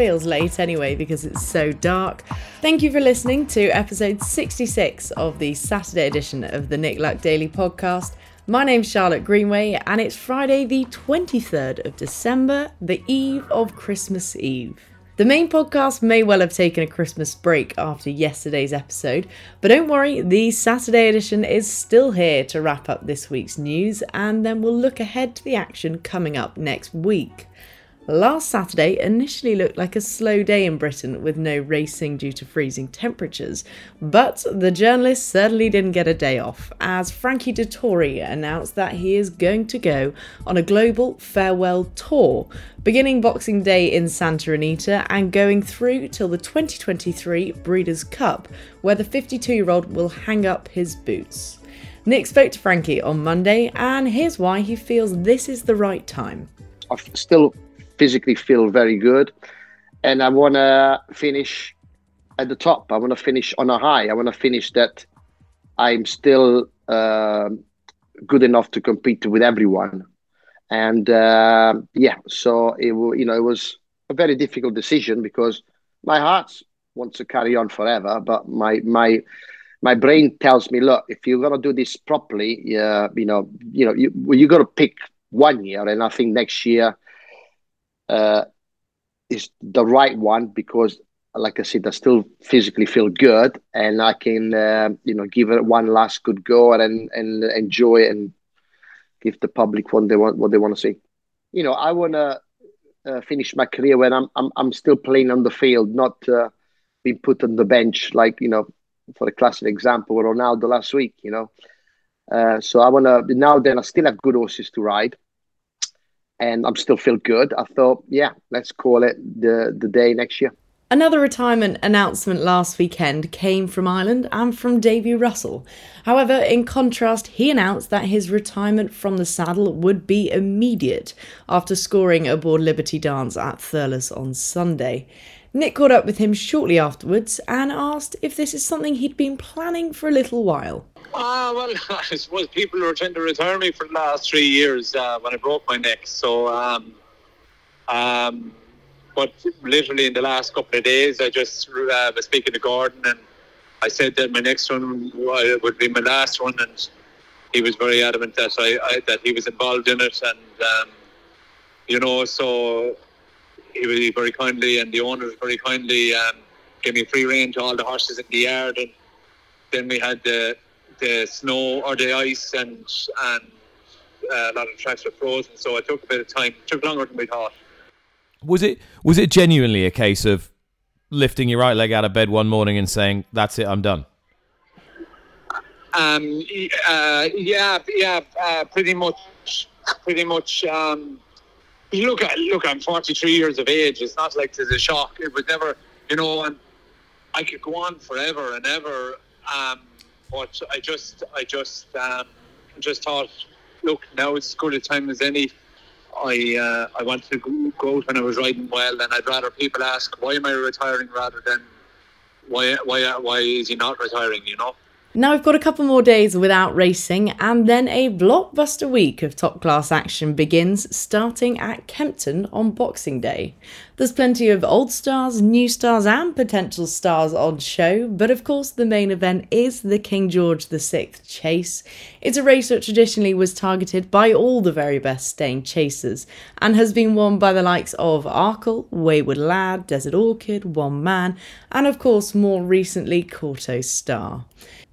Feels late anyway because it's so dark. Thank you for listening to episode 66 of the Saturday edition of the Nick Luck Daily podcast. My name's Charlotte Greenway, and it's Friday, the 23rd of December, the eve of Christmas Eve. The main podcast may well have taken a Christmas break after yesterday's episode, but don't worry, the Saturday edition is still here to wrap up this week's news, and then we'll look ahead to the action coming up next week. Last Saturday initially looked like a slow day in Britain with no racing due to freezing temperatures, but the journalist certainly didn't get a day off as Frankie Dettori announced that he is going to go on a global farewell tour, beginning Boxing Day in Santa Anita and going through till the 2023 Breeders' Cup, where the 52 year old will hang up his boots. Nick spoke to Frankie on Monday, and here's why he feels this is the right time. I still physically feel very good, and I want to finish at the top. I want to finish on a high. I want to finish that I'm still uh, good enough to compete with everyone. And uh, yeah, so it you know it was a very difficult decision because my heart wants to carry on forever, but my my my brain tells me, look, if you're gonna do this properly, yeah, you know, you know, you you got to pick one year, and I think next year uh, is the right one because, like I said, I still physically feel good and I can, uh, you know, give it one last good go and and enjoy and give the public what they want what they want to see. You know, I want to uh, finish my career when I'm I'm I'm still playing on the field, not uh, being put on the bench like you know, for a classic example, Ronaldo last week. You know. Uh, so I want to now. Then I still have good horses to ride and I'm still feel good. I thought, yeah, let's call it the the day next year. Another retirement announcement last weekend came from Ireland and from Davy Russell. However, in contrast, he announced that his retirement from the saddle would be immediate after scoring aboard Liberty Dance at Thurles on Sunday. Nick caught up with him shortly afterwards and asked if this is something he'd been planning for a little while. Ah, well, I suppose people were trying to retire me for the last three years uh, when I broke my neck. So, um, um, but literally in the last couple of days, I just uh, was speaking to Gordon and I said that my next one would be my last one, and he was very adamant that I, I that he was involved in it, and um, you know, so he was very kindly, and the owners very kindly um, gave me free rein to all the horses in the yard, and then we had the the snow or the ice, and and uh, a lot of tracks were frozen, so it took a bit of time. It took longer than we thought. Was it was it genuinely a case of lifting your right leg out of bed one morning and saying, "That's it, I'm done"? Um, uh, yeah, yeah, uh, pretty much, pretty much. Um, look, look, I'm 43 years of age. It's not like there's a shock. It was never, you know, and I could go on forever and ever. Um, but I just, I just, um, just thought, look, now it's as good a time as any. I, uh, I wanted to go out when I was riding well, and I'd rather people ask, why am I retiring rather than why, why, why is he not retiring? You know. Now we've got a couple more days without racing, and then a blockbuster week of top class action begins starting at Kempton on Boxing Day. There's plenty of old stars, new stars, and potential stars on show, but of course, the main event is the King George VI Chase. It's a race that traditionally was targeted by all the very best staying chasers and has been won by the likes of Arkle, Wayward Lad, Desert Orchid, One Man, and of course, more recently, Kauto Star.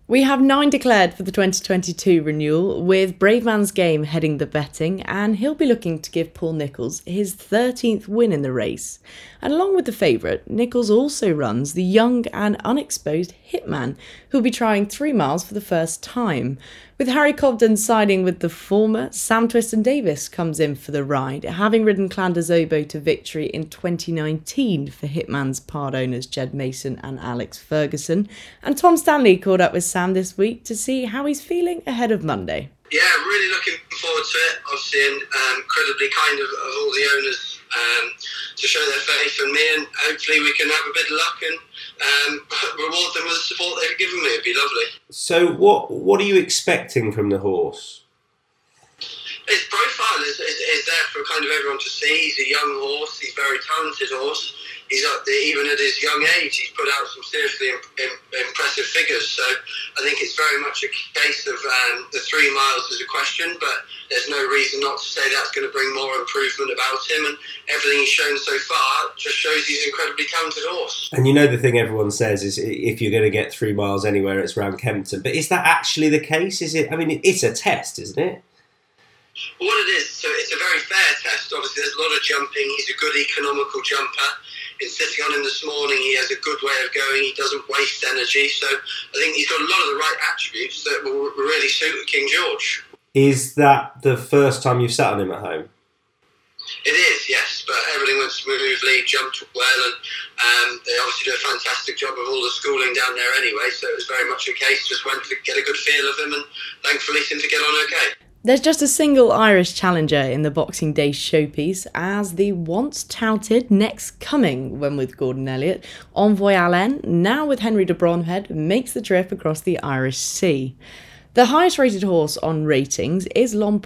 We have nine declared for the 2022 renewal, with Brave Man's Game heading the betting, and he'll be looking to give Paul Nicholls his 13th win in the race. And along with the favourite, Nicholls also runs the young and unexposed Hitman, who'll be trying three miles for the first time. With Harry Cobden siding with the former, Sam Twiston-Davies comes in for the ride, having ridden Clan Obo to victory in 2019 for Hitman's part owners Ged Mason and Alex Ferguson. And Tom Stanley caught up with Sam this week to see how he's feeling ahead of Monday. Yeah, really looking forward to it. Obviously, um, incredibly kind of, of all the owners um, to show their faith in me, and hopefully we can have a bit of luck and um, reward them with the support they've given me. It'd be lovely. So, what what are you expecting from the horse? His profile is, is, is there for kind of everyone to see. He's a young horse. He's a very talented horse he's the, even at his young age, he's put out some seriously impressive figures. So I think it's very much a case of um, the three miles is a question, but there's no reason not to say that's going to bring more improvement about him. And everything he's shown so far just shows he's an incredibly talented horse. And you know the thing everyone says is if you're going to get three miles anywhere, it's around Kempton. But is that actually the case? Is it? I mean, it's a test, isn't it? Well, what it is, so it's a very fair test. Obviously, there's a lot of jumping. He's a good economical jumper been sitting on him this morning. He has a good way of going. He doesn't waste energy. So I think he's got a lot of the right attributes that will really suit King George. Is that the first time you've sat on him at home? It is, yes, but everything went smoothly, jumped well, and um, they obviously did a fantastic job of all the schooling down there anyway. So it was very much a case just went to get a good feel of him, and thankfully seemed to get on okay. There's just a single Irish challenger in the Boxing Day showpiece as the once touted next coming when with Gordon Elliott, Envoy Allen, now with Henry de Bromhead, makes the trip across the Irish Sea. The highest rated horse on ratings is L'Homme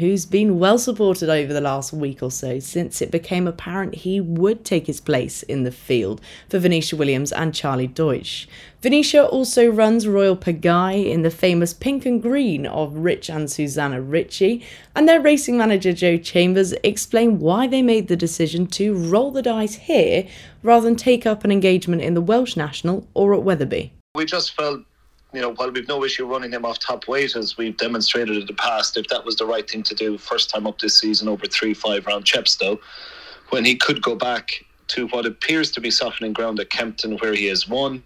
who's been well supported over the last week or so since it became apparent he would take his place in the field for Venetia Williams and Charlie Deutsch. Venetia also runs Royal Pagaille in the famous pink and green of Rich and Susannah Ricci, and their racing manager Joe Chambers explained why they made the decision to roll the dice here rather than take up an engagement in the Welsh National or at Wetherby. We just felt you know, while we've no issue running him off top weight as we've demonstrated in the past, if that was the right thing to do first time up this season over three five round Chepstow, when he could go back to what appears to be softening ground at Kempton where he has won.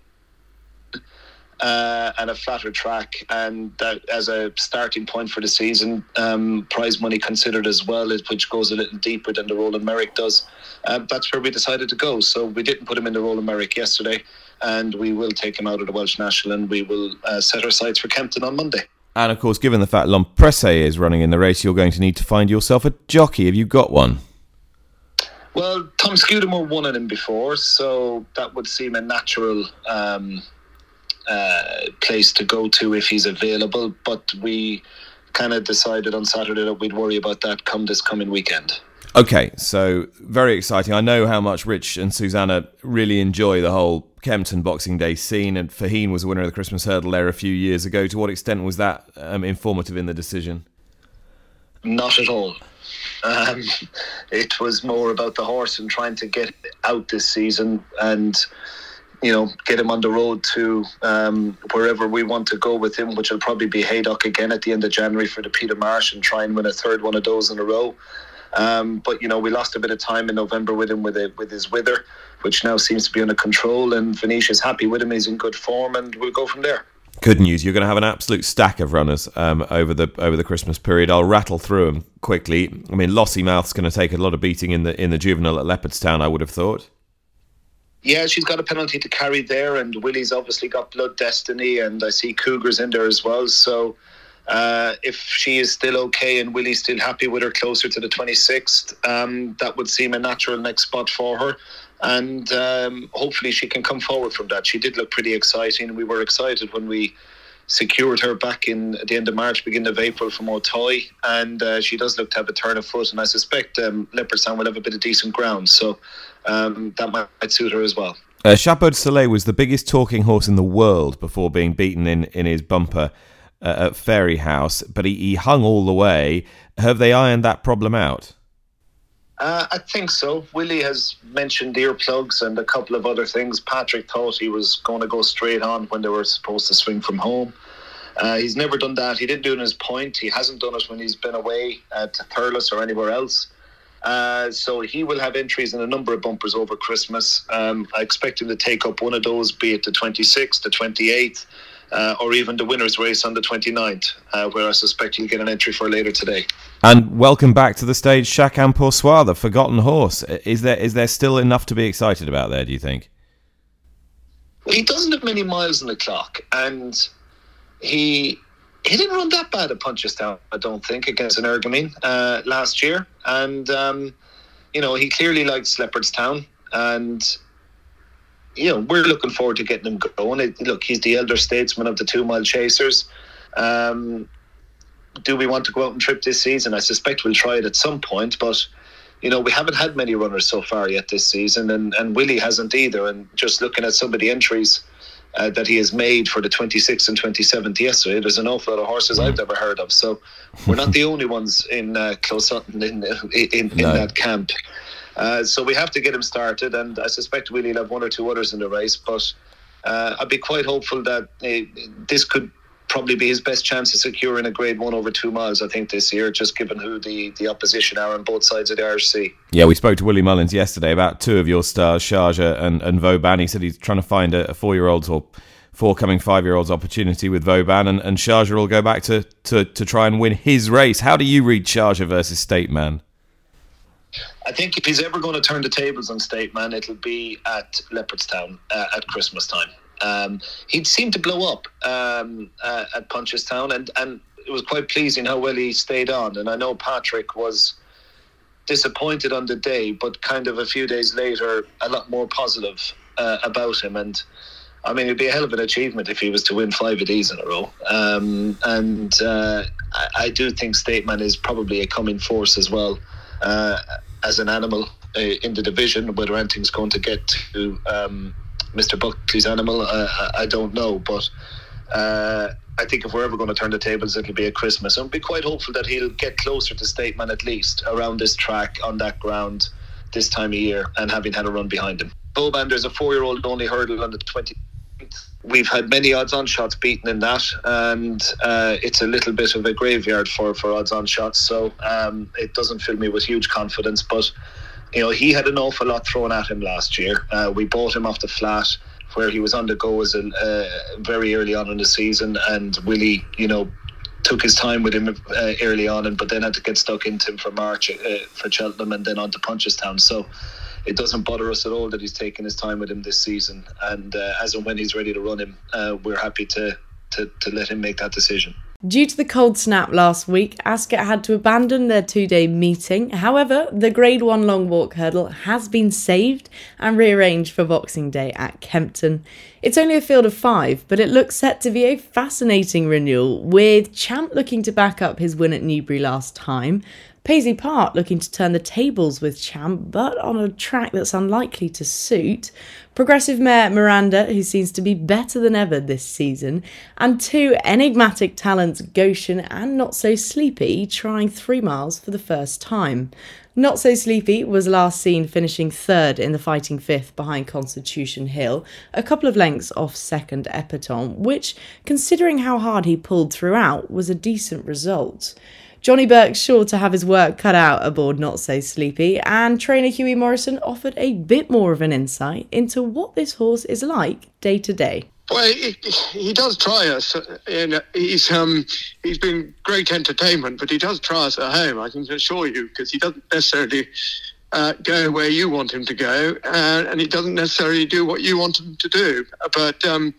Uh, and a flatter track, and that as a starting point for the season, um, prize money considered as well, which goes a little deeper than the Rowland Meyrick does. Uh, that's where we decided to go. So we didn't put him in the Rowland Meyrick yesterday and we will take him out of the Welsh National and we will uh, set our sights for Kempton on Monday. And of course, given the fact L'Homme is running in the race, you're going to need to find yourself a jockey. Have you got one? Well, Tom Scudamore won on him before, so that would seem a natural um, uh, place to go to if he's available. But we kind of decided on Saturday that we'd worry about that come this coming weekend. Okay, so very exciting. I know how much Rich and Susannah really enjoy the whole Kempton Boxing Day scene, and Faugheen was a winner of the Christmas Hurdle there a few years ago. To what extent was that um, informative in the decision? Not at all. Um, it was more about the horse and trying to get out this season and you know get him on the road to um, wherever we want to go with him, which will probably be Haydock again at the end of January for the Peter Marsh and try and win a third one of those in a row. Um, but you know, we lost a bit of time in November with him with it, with his wither, which now seems to be under control. And Venetia's happy with him; he's in good form, and we'll go from there. Good news! You're going to have an absolute stack of runners um, over the over the Christmas period. I'll rattle through them quickly. I mean, Lossiemouth's going to take a lot of beating in the in the juvenile at Leopardstown. I would have thought. Yeah, she's got a penalty to carry there, and Willie's obviously got Blood Destiny, and I see Cougars in there as well. So uh, if she is still okay and Willie's still happy with her closer to the 26th, um, that would seem a natural next spot for her. And um, hopefully she can come forward from that. She did look pretty exciting. And we were excited when we secured her back in at the end of March, beginning of April from Auteuil, and uh, she does look to have a turn of foot. And I suspect um, Leopardstown will have a bit of decent ground, so um, that might suit her as well. Uh, Chapeau Soleil was the biggest talking horse in the world before being beaten in, in his bumper uh, at Fairyhouse, but he, he hung all the way. Have they ironed that problem out? Uh, I think so. Willie has mentioned earplugs and a couple of other things. Patrick thought he was going to go straight on when they were supposed to swing from home. Uh, he's never done that. He didn't do it in his point. He hasn't done it when he's been away uh, to Thurles or anywhere else. Uh, so he will have entries in a number of bumpers over Christmas. Um, I expect him to take up one of those, be it the 26th, the 28th, uh, or even the winners' race on the 29th, uh, where I suspect he'll get an entry for later today. And welcome back to the stage, Chacun Pour Soi, the forgotten horse. Is there is there still enough to be excited about there? Do you think? He doesn't have many miles on the clock, and he he didn't run that bad at Punchestown, I don't think, against Energumene uh, last year. And, um, you know, he clearly likes Leopardstown. And, you know, we're looking forward to getting him going. It, look, he's the elder statesman of the two mile chasers. Um, do we want to go out and trip this season? I suspect we'll try it at some point, but you know, we haven't had many runners so far yet this season, and, and Willie hasn't either. And just looking at some of the entries uh, that he has made for the 26th and 27th yesterday. There's an awful lot of horses I've never heard of. So we're not the only ones in uh, Closutton in, in, in, no. in that camp. Uh, so we have to get him started, and I suspect will have one or two others in the race. But uh, I'd be quite hopeful that uh, this could probably be his best chance of securing a grade one over two miles, I think, this year, just given who the, the opposition are on both sides of the Irish. Yeah, we spoke to Willie Mullins yesterday about two of your stars, Sharjah and, and Vauban. He said he's trying to find a, a four year old's or forthcoming five year old's opportunity with Vauban, and, and Sharjah will go back to, to, to try and win his race. How do you read Sharjah versus State Man? I think if he's ever going to turn the tables on State Man, it'll be at Leopardstown uh, at Christmas time. Um, he seemed to blow up um, uh, at Punchestown, and, and it was quite pleasing how well he stayed on. And I know Patrick was disappointed on the day, but kind of a few days later, a lot more positive uh, about him. And I mean, it'd be a hell of an achievement if he was to win five of these in a row. Um, and uh, I, I, do think State Man is probably a coming force as well uh, as an animal uh, in the division. Whether anything's going to get to um, Mr. Buckley's animal, uh, I don't know, but. Uh, I think if we're ever going to turn the tables, it'll be at Christmas. And be quite hopeful that he'll get closer to State Man at least around this track, on that ground, this time of year, and having had a run behind him. Vauban, there's a four year old only hurdle on the 20. We've had many odds on shots beaten in that, and uh, it's a little bit of a graveyard for, for odds on shots. So um, it doesn't fill me with huge confidence. But, you know, he had an awful lot thrown at him last year. Uh, we bought him off the flat where he was on the go as a, uh, very early on in the season, and Willie, you know, took his time with him uh, early on, and but then had to get stuck into him for March uh, for Cheltenham and then on to Punchestown. So it doesn't bother us at all that he's taking his time with him this season, and uh, as and when he's ready to run him, uh, we're happy to, to to let him make that decision. Due to the cold snap last week, Ascot had to abandon their two day meeting. However, the Grade 1 long walk hurdle has been saved and rearranged for Boxing Day at Kempton. It's only a field of five, but it looks set to be a fascinating renewal, with Champ looking to back up his win at Newbury last time, Paisley Park looking to turn the tables with Champ, but on a track that's unlikely to suit. Progressive Mare Miranda, who seems to be better than ever this season. And two enigmatic talents, Goshen and Not So Sleepy, trying three miles for the first time. Not So Sleepy was last seen finishing third in the fighting fifth behind Constitution Hill, a couple of lengths off second Epatante, which, considering how hard he pulled throughout, was a decent result. Johnny Burke's sure to have his work cut out aboard Not So Sleepy, and trainer Hughie Morrison offered a bit more of an insight into what this horse is like day to day. Well, he, he does try us, and he's um he's been great entertainment, but he does try us at home. I can assure you, because he doesn't necessarily uh, go where you want him to go, uh, and he doesn't necessarily do what you want him to do. But um,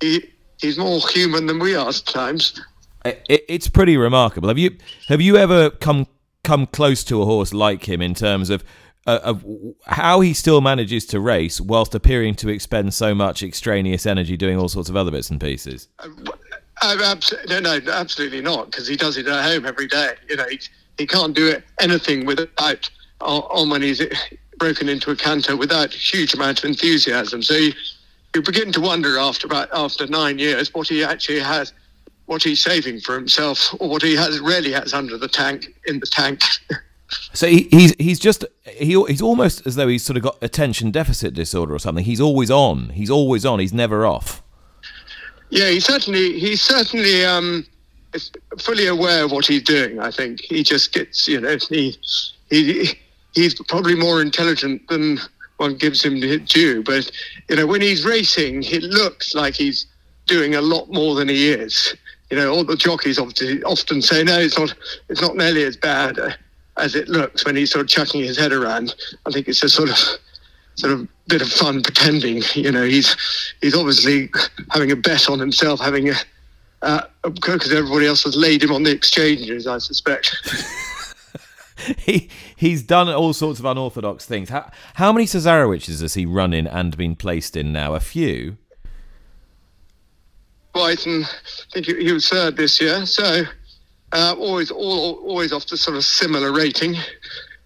he he's more human than we are sometimes it, it's pretty remarkable. Have you have you ever come come close to a horse like him in terms of uh, of how he still manages to race whilst appearing to expend so much extraneous energy doing all sorts of other bits and pieces? Uh, absolutely, no, no, absolutely not, because he does it at home every day. You know, he, he can't do it, anything without on when he's broken into a canter without a huge amount of enthusiasm. So you, you begin to wonder after about after nine years what he actually has what he's saving for himself or what he has really has under the tank in the tank. So he, he's he's just he he's almost as though he's sort of got attention deficit disorder or something. He's always on. He's always on. He's never off. Yeah, he certainly he's certainly um, fully aware of what he's doing. I think he just gets you know he he he's probably more intelligent than one gives him due. But you know when he's racing, it looks like he's doing a lot more than he is. You know, all the jockeys often often say, no, it's not. It's not nearly as bad uh, as it looks when he's sort of chucking his head around. I think it's just sort of sort of bit of fun pretending. You know, he's he's obviously having a bet on himself, having a because uh, everybody else has laid him on the exchanges, I suspect. he he's done all sorts of unorthodox things. How how many Cesarewitches has he run in and been placed in now? A few. Brighton, I think he was third this year, so uh, always all, always off the sort of similar rating.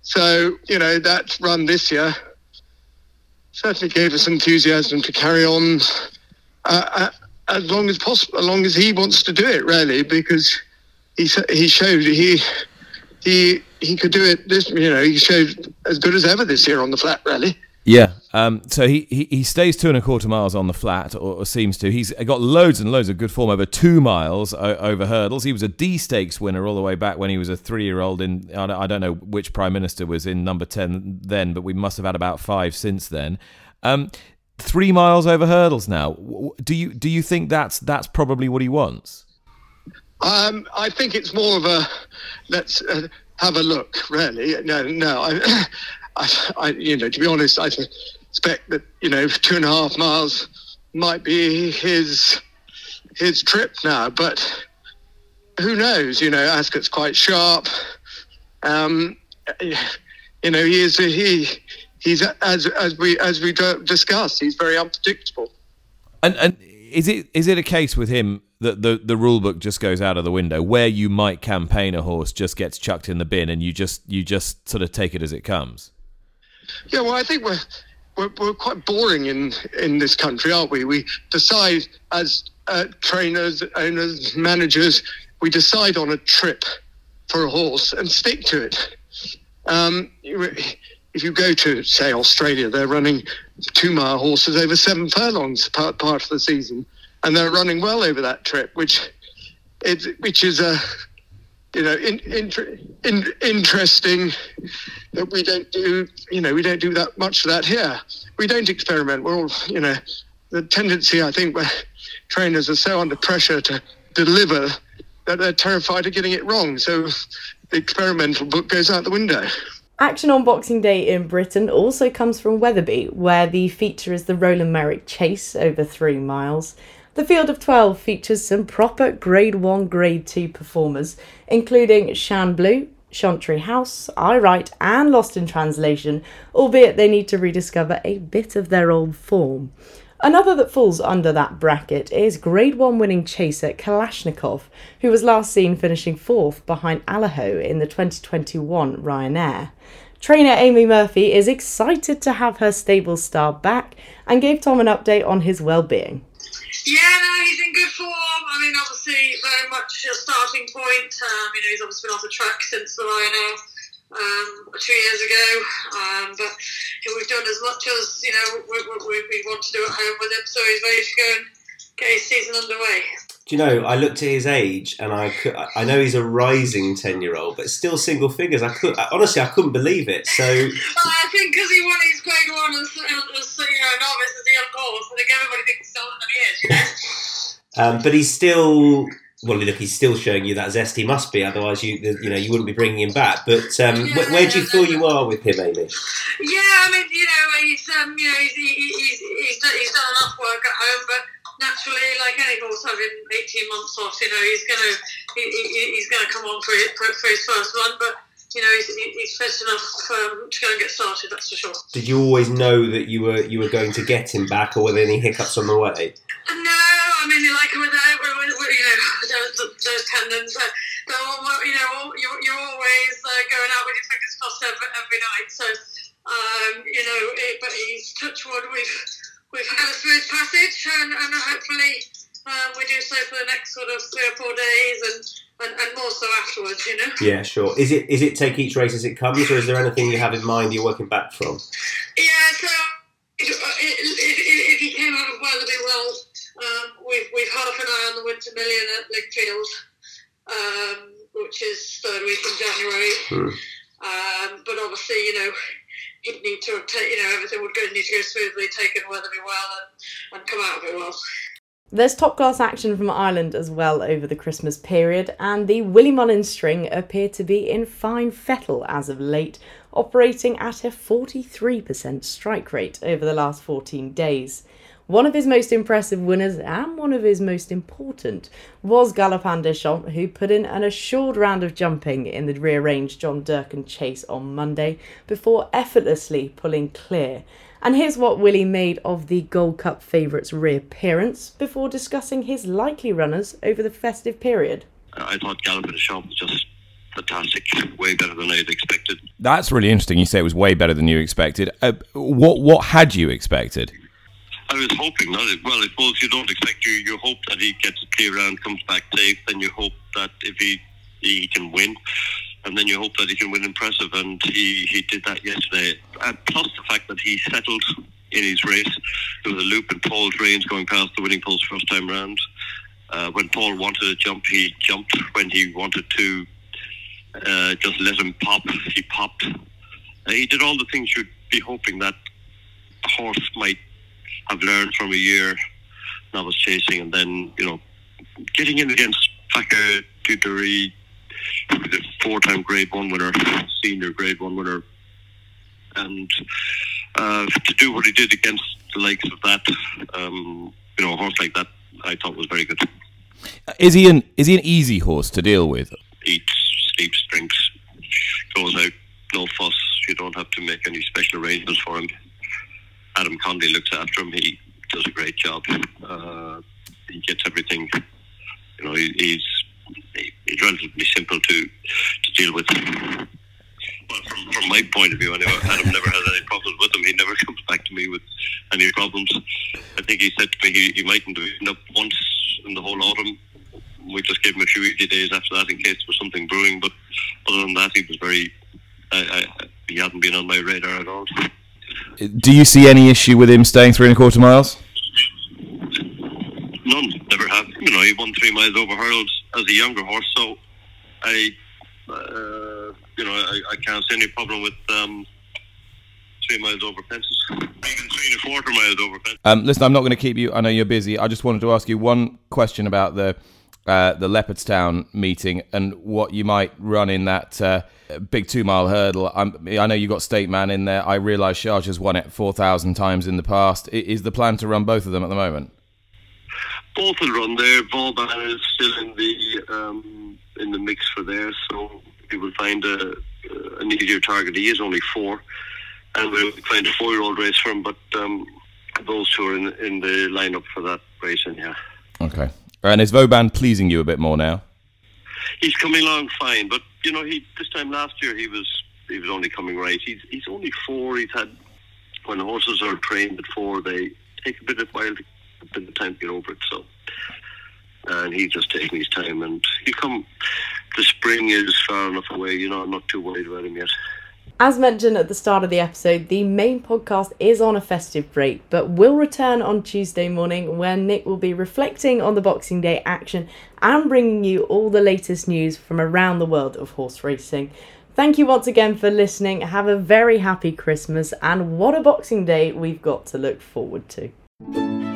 So you know that run this year certainly gave us enthusiasm to carry on uh, uh as long as possible, as long as he wants to do it, really, because he he showed he he he could do it. This you know he showed as good as ever this year on the flat, really. Yeah. Um, so he, he, he stays two and a quarter miles on the flat, or, or, seems to. He's got loads and loads of good form over two miles o- over hurdles. He was a D Stakes winner all the way back when he was a three year old. In I don't know which prime minister was in number ten then, but we must have had about five since then. Um, three miles over hurdles now. Do you do you think that's that's probably what he wants? Um, I think it's more of a let's uh, have a look. Really, no, no. I, I, I, you know, to be honest, I suspect that you know two and a half miles might be his his trip now, but who knows? You know, Ascot's quite sharp. Um, you know, he is he he's as as we as we discussed, he's very unpredictable. And and is it is it a case with him that the the rule book just goes out of the window, where you might campaign a horse just gets chucked in the bin, and you just you just sort of take it as it comes? Yeah, well, I think we're we're, we're quite boring in in this country, aren't we? We decide as uh, trainers, owners, managers, we decide on a trip for a horse and stick to it. Um, if you go to, say, Australia, they're running two mile horses over seven furlongs part, part of the season, and they're running well over that trip, which it, which is a you know in, in, in, interesting that we don't do you know we don't do that much of that here. We don't experiment. We're all you know the tendency I think where trainers are so under pressure to deliver that they're terrified of getting it wrong. So the experimental book goes out the window. Action on Boxing Day in Britain also comes from Wetherby, where the feature is the Rowland Meyrick Chase over three miles. The field of 12 features some proper Grade 1, Grade 2 performers, including Shan Blue, Chantry House, Aye Right, and Lost in Translation, albeit they need to rediscover a bit of their old form. Another that falls under that bracket is Grade 1 winning chaser Kalashnikov, who was last seen finishing fourth behind Allaho in the 2021 Ryanair. Trainer Amy Murphy is excited to have her stable star back and gave Tom an update on his well-being. Yeah, no, he's in good form. I mean, obviously, very much a starting point. Um, you know, he's obviously been off the track since the Ryanair um, two years ago. Um, but we've done as much as you know we, we, we, want to do at home with him, so he's ready to go and get his season underway. Do you know? I looked at his age, and I could, I know he's a rising ten year old, but still single figures. I could honestly, I couldn't believe it. So I think because he won his grade one as, as you know novice as a young horse, I think everybody thinks he's older than he is. You know? um, but he's still well, look, he's still showing you that zest. He must be, otherwise you you know you wouldn't be bringing him back. But um, yeah, where, where, do you feel you are with him, Amy? Yeah, I mean, you know, he's um, you know, he's, he's, he's, he's done enough work at home, but naturally, like any horse having eighteen months off, you know, he's gonna he, he's gonna come on for his, for his first run, but. You know, he's, he's fit enough um, to go and get started. That's for sure. Did you always know that you were you were going to get him back, or were there any hiccups on the way? No, I mean, like without, you know, those, those tendons. Uh, you know, you're, you're always uh, going out with your fingers crossed every, every night. So, um, you know, it, but he's touch wood. We've we've had a smooth passage, and, and hopefully um, we do so for the next sort of three or four days, and, and, and more so afterwards. You know. Yeah, sure. Is it is it take each race as it comes, or is there anything you have in mind you're working back from? Yeah. So. It, it, it, came out of Wetherby well um, we've, we've half an eye on the Winter Million at Lingfield, um, which is third week in January. Hmm. Um, but obviously, you know, he'd need to, you know, everything would go, need to go smoothly, take it Wetherby well, and, and come out of it well. There's top class action from Ireland as well over the Christmas period, and the Willie Mullins string appear to be in fine fettle as of late, operating at a 43% strike rate over the last 14 days. One of his most impressive winners and one of his most important was Galopin Des Champs, who put in an assured round of jumping in the rearranged John Durkan chase on Monday before effortlessly pulling clear. And here's what Willie made of the Gold Cup favourites' reappearance before discussing his likely runners over the festive period. I thought Galopin Des Champs was just fantastic, way better than I'd expected. That's really interesting. You say it was way better than you expected. Uh, what what had you expected? I was hoping not. Well, I suppose you don't expect you. You hope that he gets a clear round, comes back safe. and you hope that if he he can win, and then you hope that he can win impressive. And he he did that yesterday. And plus the fact that he settled in his race. There was a loop in Paul's reins going past the winning post first time round. Uh, when Paul wanted to jump, he jumped. When he wanted to uh, just let him pop, he popped. Uh, he did all the things you'd be hoping that a horse might have learned from a year novice chasing, and then you know getting in against Fakir D'oudairies, the four-time Grade One winner, senior Grade One winner, and uh, to do what he did against the likes of that, um, you know, a horse like that, I thought was very good. Is he an is he an easy horse to deal with? Eats, sleeps, drinks, goes out, no fuss. You don't have to make any special arrangements for him. Adam Conley looks after him. He does a great job. Uh, he gets everything. You know, he, he's he, he's relatively simple to to deal with. Well, from, from my point of view, anyway, Adam never has any problems with him. He never comes back to me with any problems. I think he said to me he, he mightn't have been up once in the whole autumn. We just gave him a few easy days after that in case there was something brewing. But other than that, he was very. I, I, he hadn't been on my radar at all. Do you see any issue with him staying three and a quarter miles? None, never have. You know, he won three miles over hurdles as a younger horse, so I, uh, you know, I, I can't see any problem with um, three miles over fences. Even three and a quarter miles over fences. Um, listen, I'm not going to keep you. I know you're busy. I just wanted to ask you one question about the uh, the Leopardstown meeting and what you might run in that uh, big two mile hurdle. I'm, i know you got State Man in there. I realise Sharjah has won it 4,000 times in the past. Is the plan to run both of them at the moment? Both will run there. Vauban is still in the um, in the mix for there, so we will find a, an easier target. He is only four, and we'll find a four year old race for him. But um, those two are in, in the lineup for that racing. Yeah. Okay. And is Vauban pleasing you a bit more now? he's coming along fine. But you know, he this time last year he was he was only coming right. He's he's only four. He's had when horses are trained at four, they take a bit of while a bit of time to get over it. So, and he's just taking his time. And he come. The spring is far enough away. You know, I'm not too worried about him yet. As mentioned at the start of the episode, the main podcast is on a festive break, but will return on Tuesday morning when Nick will be reflecting on the Boxing Day action and bringing you all the latest news from around the world of horse racing. Thank you once again for listening. Have a very happy Christmas, and what a Boxing Day we've got to look forward to.